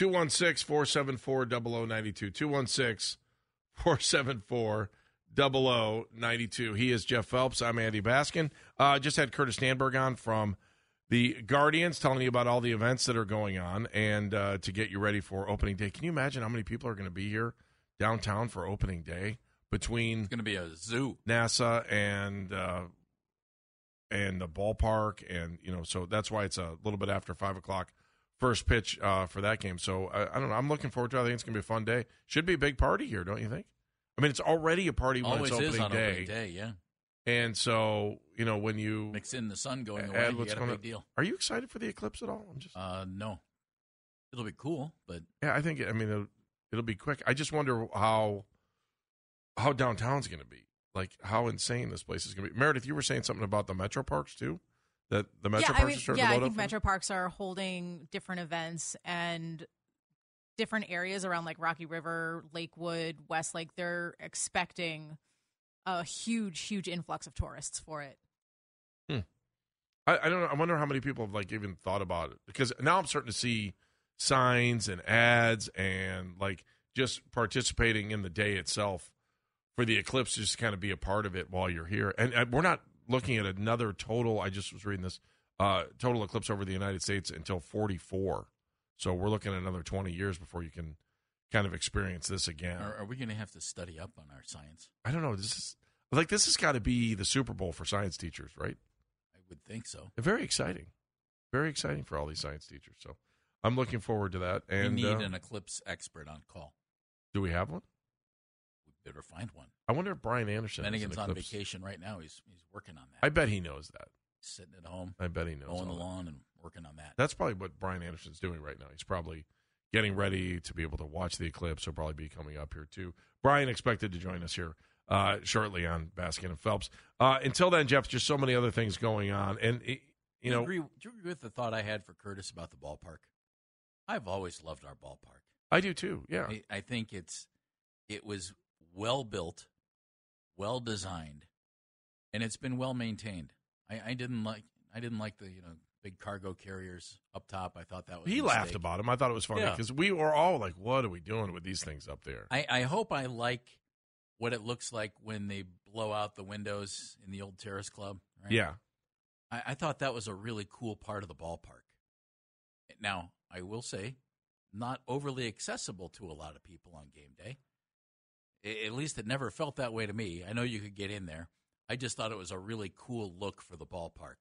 216 474 0092. 216 474 0092. He is Jeff Phelps. I'm Andy Baskin. Uh, just had Curtis Danburg on from the Guardians telling you about all the events that are going on and uh, to get you ready for opening day. Can you imagine how many people are going to be here downtown for opening day between It's going to be a zoo. NASA and uh, and the ballpark, and you know, so that's why it's a little bit after five o'clock first pitch uh, for that game. So I, I don't know. I'm looking forward to. it. I think it's going to be a fun day. Should be a big party here, don't you think? I mean, it's already a party when Always it's opening is on day, opening day. Yeah, and so you know when you mix in the sun going add away. You what's a going big deal. Are you excited for the eclipse at all? I'm just Uh, no, it'll be cool, but yeah. I think I mean it'll, it'll be quick. I just wonder how how downtown's going to be. Like how insane this place is going to be. Meredith, you were saying something about the metro parks too. That the metro yeah, parks I mean, are starting yeah, to I think metro parks are holding different events and different areas around like Rocky River, Lakewood, Westlake. They're expecting a huge, huge influx of tourists for it. Hmm. I, I don't know. I wonder how many people have like even thought about it because now I'm starting to see signs and ads and like just participating in the day itself for the eclipse just kind of be a part of it while you're here. And, and we're not looking at another total. I just was reading this uh, total eclipse over the United States until 44. So we're looking at another 20 years before you can kind of experience this again. are, are we going to have to study up on our science? I don't know. This is like this has got to be the Super Bowl for science teachers, right? I would think so. Very exciting. Very exciting for all these science teachers. So I'm looking forward to that. And we need uh, an eclipse expert on call. do we have one? Better find one. I wonder if Brian Anderson. is Bennigan's on vacation right now. He's he's working on that. I bet he knows that. He's sitting at home, I bet he knows. mowing the lawn, and working on that. That's probably what Brian Anderson's doing right now. He's probably getting ready to be able to watch the eclipse. He'll probably be coming up here too. Brian expected to join us here uh, shortly on Baskin and Phelps. Uh, until then, Jeff, just so many other things going on, and it, you do know, agree, do you agree with the thought I had for Curtis about the ballpark? I've always loved our ballpark. I do too. Yeah, I, I think it's it was well built, well designed, and it's been well maintained. I, I didn't like I didn't like the you know big cargo carriers up top. I thought that was a he laughed about him. I thought it was funny Yeah. because we were all like, "What are we doing with these things up there?" I, I hope I like what it looks like when they blow out the windows in the old Terrace Club. Right? Yeah, I, I thought that was a really cool part of the ballpark. Now, I will say, not overly accessible to a lot of people on game day. At least it never felt that way to me. I know you could get in there. I just thought it was a really cool look for the ballpark.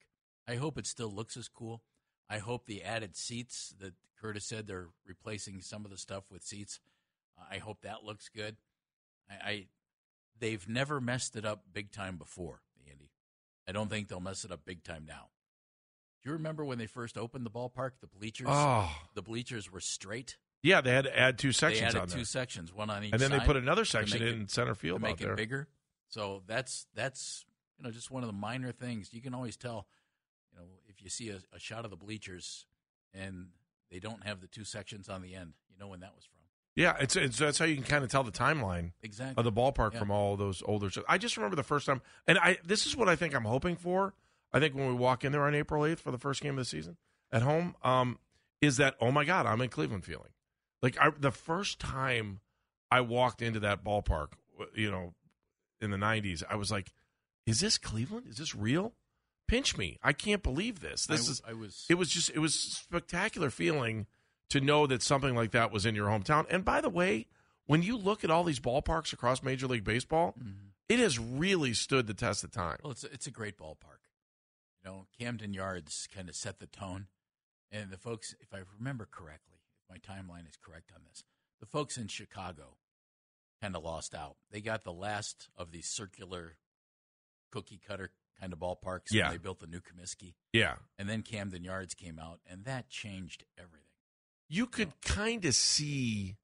I hope it still looks as cool. I hope the added seats that Curtis said they're replacing some of the stuff with seats. Uh, I hope that looks good. I, I they've never messed it up big time before, Andy. I don't think they'll mess it up big time now. Do you remember when they first opened the ballpark? The bleachers, Oh, the bleachers were straight. Yeah. They had to add two sections. They added on two there, sections, one on each and then they put another section in it- center to field make out there. it bigger. So that's that's you know just one of the minor things. You can always tell, you know, if you see a, a shot of the bleachers and they don't have the two sections on the end, you know when that was from. Yeah, it's, it's that's how you can kind of tell the timeline Exactly. of the ballpark Yeah. from all those older. I just remember the first time, and I this is what I think I'm hoping for. I think when we walk in there on April 8th for the first game of the season at home, um, is that oh my god, I'm in Cleveland feeling like I, the first time I walked into that ballpark, you know, in the 90s, I was like, is this Cleveland? Is this real? Pinch me! I can't believe this. This I, is I was it was just it was spectacular feeling to know that something like that was in your hometown. And by the way, when you look at all these ballparks across Major League Baseball, Mhm. it has really stood the test of time. Well, it's a, it's a great ballpark. You know, Camden Yards kind of set the tone, and the folks, if I remember correctly, my timeline is correct on this, the folks in Chicago kind of lost out. They got the last of these circular cookie cutter kind of ballparks Yeah. they built the new Comiskey. Yeah. And then Camden Yards came out, and that changed everything. You could kind of see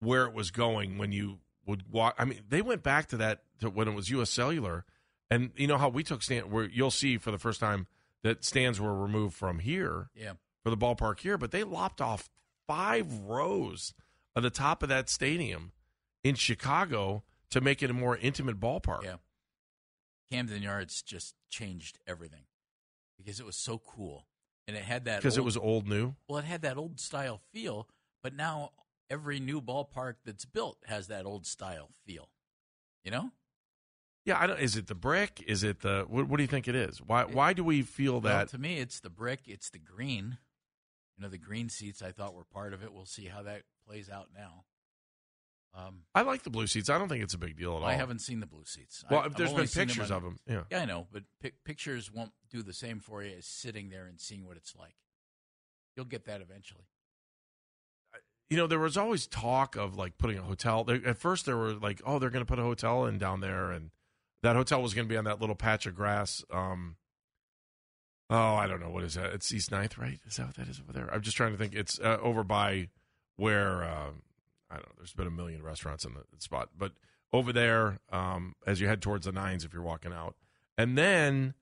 where it was going when you would walk. I mean, they went back to that to when it was U.S. Cellular, and you know how we took stand. Where you'll see for the first time that stands were removed from here Yeah. For the ballpark here, but they lopped off five rows of the top of that stadium in Chicago to make it a more intimate ballpark. Yeah. Camden Yards just changed everything because it was so cool. And it had that because it was old new. well, it had that old style feel, but now every new ballpark that's built has that old style feel. You know? Yeah, I don't. Is it the brick? Is it the? What, what do you think it is? Why? Why do we feel Well, that? to me it's the brick, it's the green. You know, the green seats I thought were part of it. We'll see how that plays out now. Um, I like the blue seats. I don't think it's a big deal at all. I haven't seen the blue seats. Well, I, there's been pictures on- of them. Yeah. Yeah, I know, but pic- pictures won't do the same for you as sitting there and seeing what it's like. You'll get that eventually. You know, there was always talk of like putting a hotel. There, at first, there were like, oh, they're going to put a hotel in down there, and that hotel was going to be on that little patch of grass. Um, oh, I don't know what is that. It's East Ninth, right? Is that what that is over there? I'm just trying to think. It's uh, over by where uh, I don't know. There's been a million restaurants in the spot, but over there, um, as you head towards the nines, if you're walking out, and then,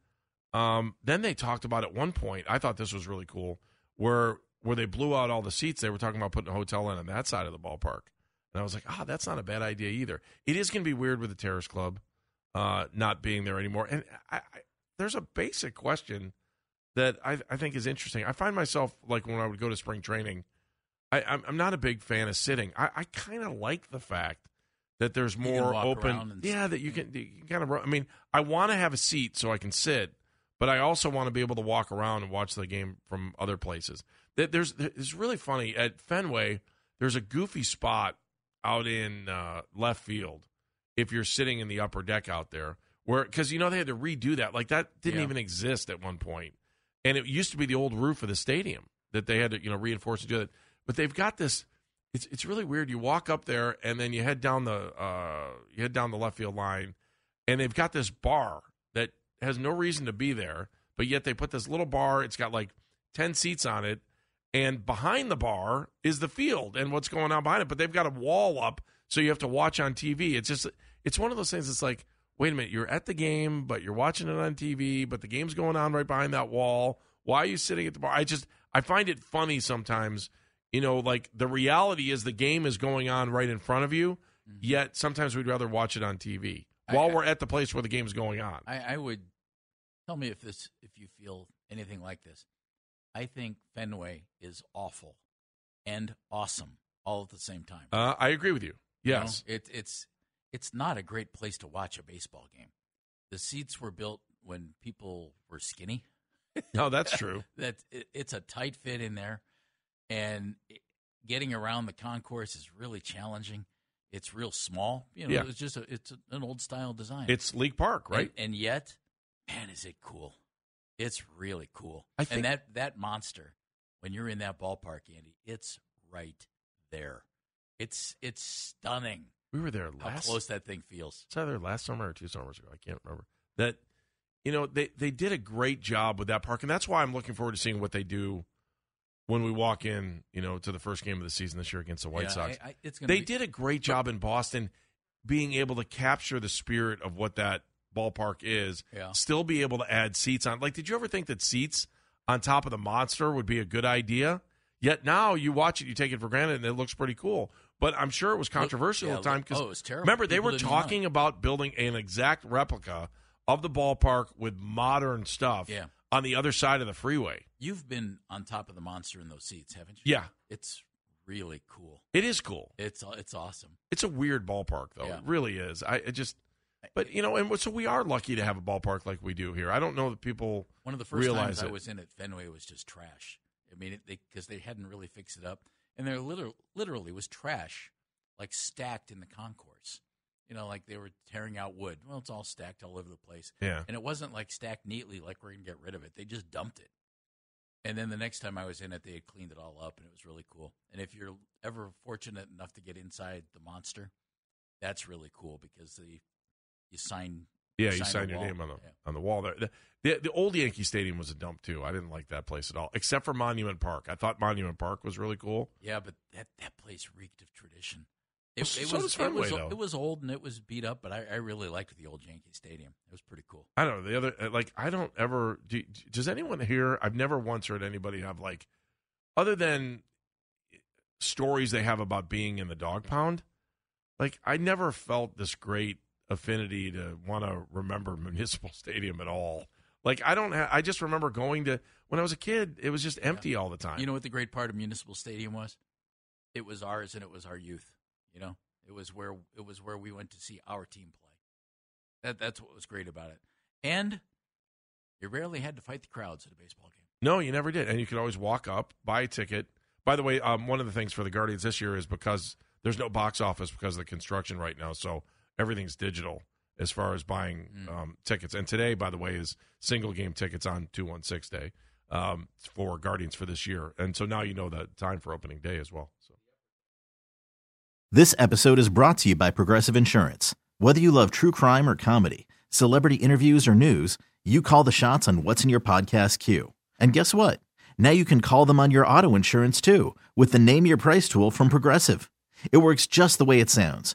um, then they talked about at one point. I thought this was really cool, where where they blew out all the seats. They were talking about putting a hotel in on that side of the ballpark, and I was like, ah, that's not a bad idea either. It is going to be weird with the Terrace Club uh, not being there anymore, and I, I, there's a basic question that I, I think is interesting. I find myself like when I would go to spring training, I, I'm, I'm not a big fan of sitting. I, I kind of like the fact that there's more open. yeah, that you can, you can kind of. I mean, I want to have a seat so I can sit, but I also want to be able to walk around and watch the game from other places. There- There's it's really funny at Fenway. There's a goofy spot out in uh, left field if you're sitting in the upper deck out there, where because you know they had to redo that. Like that didn't Yeah. even exist at one point, and it used to be the old roof of the stadium that they had to you know reinforce to do that. But they've got this. It's it's really weird. You walk up there and then you head down the uh, you head down the left field line, and they've got this bar that has no reason to be there, but yet they put this little bar. It's got like ten seats on it, and behind the bar is the field and what's going on behind it. But they've got a wall up, so you have to watch on TV. It's just it's one of those things. It's like wait a minute, you're at the game, but you're watching it on TV, but the game's going on right behind that wall. Why are you sitting at the bar? I just I find it funny sometimes. You know, like the reality is the game is going on right in front of you, yet sometimes we'd rather watch it on TV while I- we're at the place where the game's going on. I, I would tell me if this if you feel anything like this. I think Fenway is awful and awesome all at the same time. Uh, I agree with you. You know, Yes. it, it's it's not a great place to watch a baseball game. The seats were built when people were skinny. No, oh, that's true. That it, it's a tight fit in there, and getting around the concourse is really challenging. It's real small. You know, Yeah. it's just a, it's an old style design. It's League Park, right? And, and yet, man, is it cool! It's really cool. I think- and that that monster, when you're in that ballpark, Andy, it's right there. It's it's stunning we were there last. how close that thing feels. It's either last summer or two summers ago. I can't remember. That you know they they did a great job with that park, and that's why I'm looking forward to seeing what they do when we walk in. You know, to the first game of the season this year against the White Yeah, Sox. I- I- it's they be- did a great job in Boston, being able to capture the spirit of what that ballpark is. Yeah. Still be able to add seats on. Like, did you ever think that seats on top of the monster would be a good idea? Yet now you watch it, you take it for granted, and it looks pretty cool. But I'm sure it was controversial yeah, at the time because oh, it was terrible. remember they were talking it. about building an exact replica of the ballpark with modern stuff Yeah. on the other side of the freeway. You've been on top of the monster in those seats, haven't you? Yeah, It's really cool. it is cool. It's it's awesome. It's a weird ballpark, though. Yeah. It really is. I it just, but you know, and so we are lucky to have a ballpark like we do here. I don't know that people. One of the first times I was in it, Fenway was just trash. I mean, it, they because they hadn't really fixed it up, and there literally, literally was trash, like stacked in the concourse. You know, like they were tearing out wood. Well, it's all stacked all over the place. Yeah. And it wasn't like stacked neatly, like we're going to get rid of it. They just dumped it. And then the next time I was in it, they had cleaned it all up, and it was really cool. And if you're ever fortunate enough to get inside the monster, that's really cool because the you sign. Yeah, you sign sign your wall. name on the Yeah. on the wall there. The, the the old Yankee Stadium was a dump too. I didn't like that place at all, except for Monument Park. I thought Monument Park was really cool. Yeah, but that, that place reeked of tradition. It, Well, it so was it was though. it was old and it was beat up, but I, I really liked the old Yankee Stadium. It was pretty cool. I don't know the other uh, like I don't ever. Do, does anyone here? I've never once heard anybody have like, other than stories they have about being in the dog pound. Like I never felt this great affinity to want to remember Municipal Stadium at all. Like I don't. Ha- I just remember going to when I was a kid. It was just empty all the time. You know what the great part of Municipal Stadium was? It was ours and it was our youth. You know, it was where it was where we went to see our team play. That that's what was great about it. And you rarely had to fight the crowds at a baseball game. No, you never did. And you could always walk up, buy a ticket. By the way, um, one of the things for the Guardians this year is because there's no box office because of the construction right now, so everything's digital as far as buying um, tickets. And today, by the way, is single game tickets on 216 day um, for Guardians for this year. And so now you know the time for opening day as well. So. This episode is brought to you by Progressive Insurance. Whether you love true crime or comedy, celebrity interviews or news, you call the shots on what's in your podcast queue. And guess what? Now you can call them on your auto insurance too with the Name Your Price tool from Progressive. It works just the way it sounds.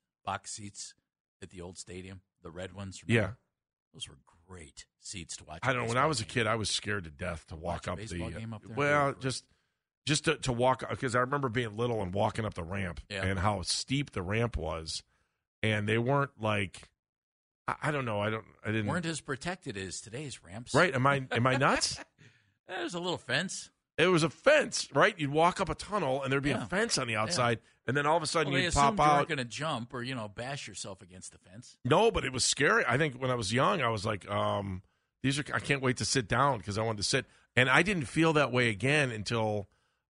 box seats at the old stadium, the red ones. Yeah. Those were great seats to watch. I don't know. When I was a kid, I was scared to death to walk up the. Uh, game up well, just just to, to walk because I remember being little and walking up the ramp Yeah. and how steep the ramp was, and they weren't like. I, I don't know. I don't. I didn't. weren't as protected as today's ramps. right? Am I am I nuts? There's a little fence. It was a fence, right? You'd walk up a tunnel and there'd be Yeah. a fence on the outside, and then all of a sudden Well, they you'd assumed pop you out. weren't going to jump or you know bash yourself against the fence. No, but it was scary. I think when I was young, I was like, um, "These are." I can't wait to sit down because I wanted to sit, and I didn't feel that way again until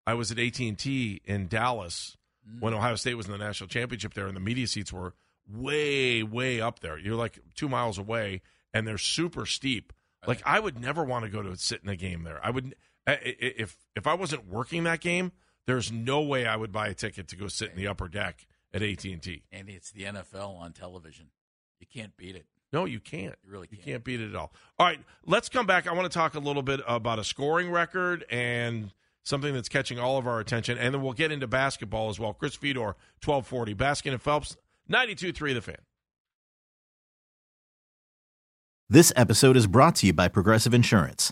I was at AT and T in Dallas when Ohio State was in the national championship there, and the media seats were way, way up there. You're like two miles away, and they're super steep. Like I would never want to go to sit in a game there. I would if if I wasn't working that game. There's no way I would buy a ticket to go sit in the upper deck at AT and T. And it's the NFL on television. You can't beat it. No, you can't. You really You can't. can't beat it at all. All right, let's come back. I want to talk a little bit about a scoring record and something that's catching all of our attention, and then we'll get into basketball as well. Chris Fedor, twelve forty, Baskin and Phelps, ninety two three, the fan. This episode is brought to you by Progressive Insurance.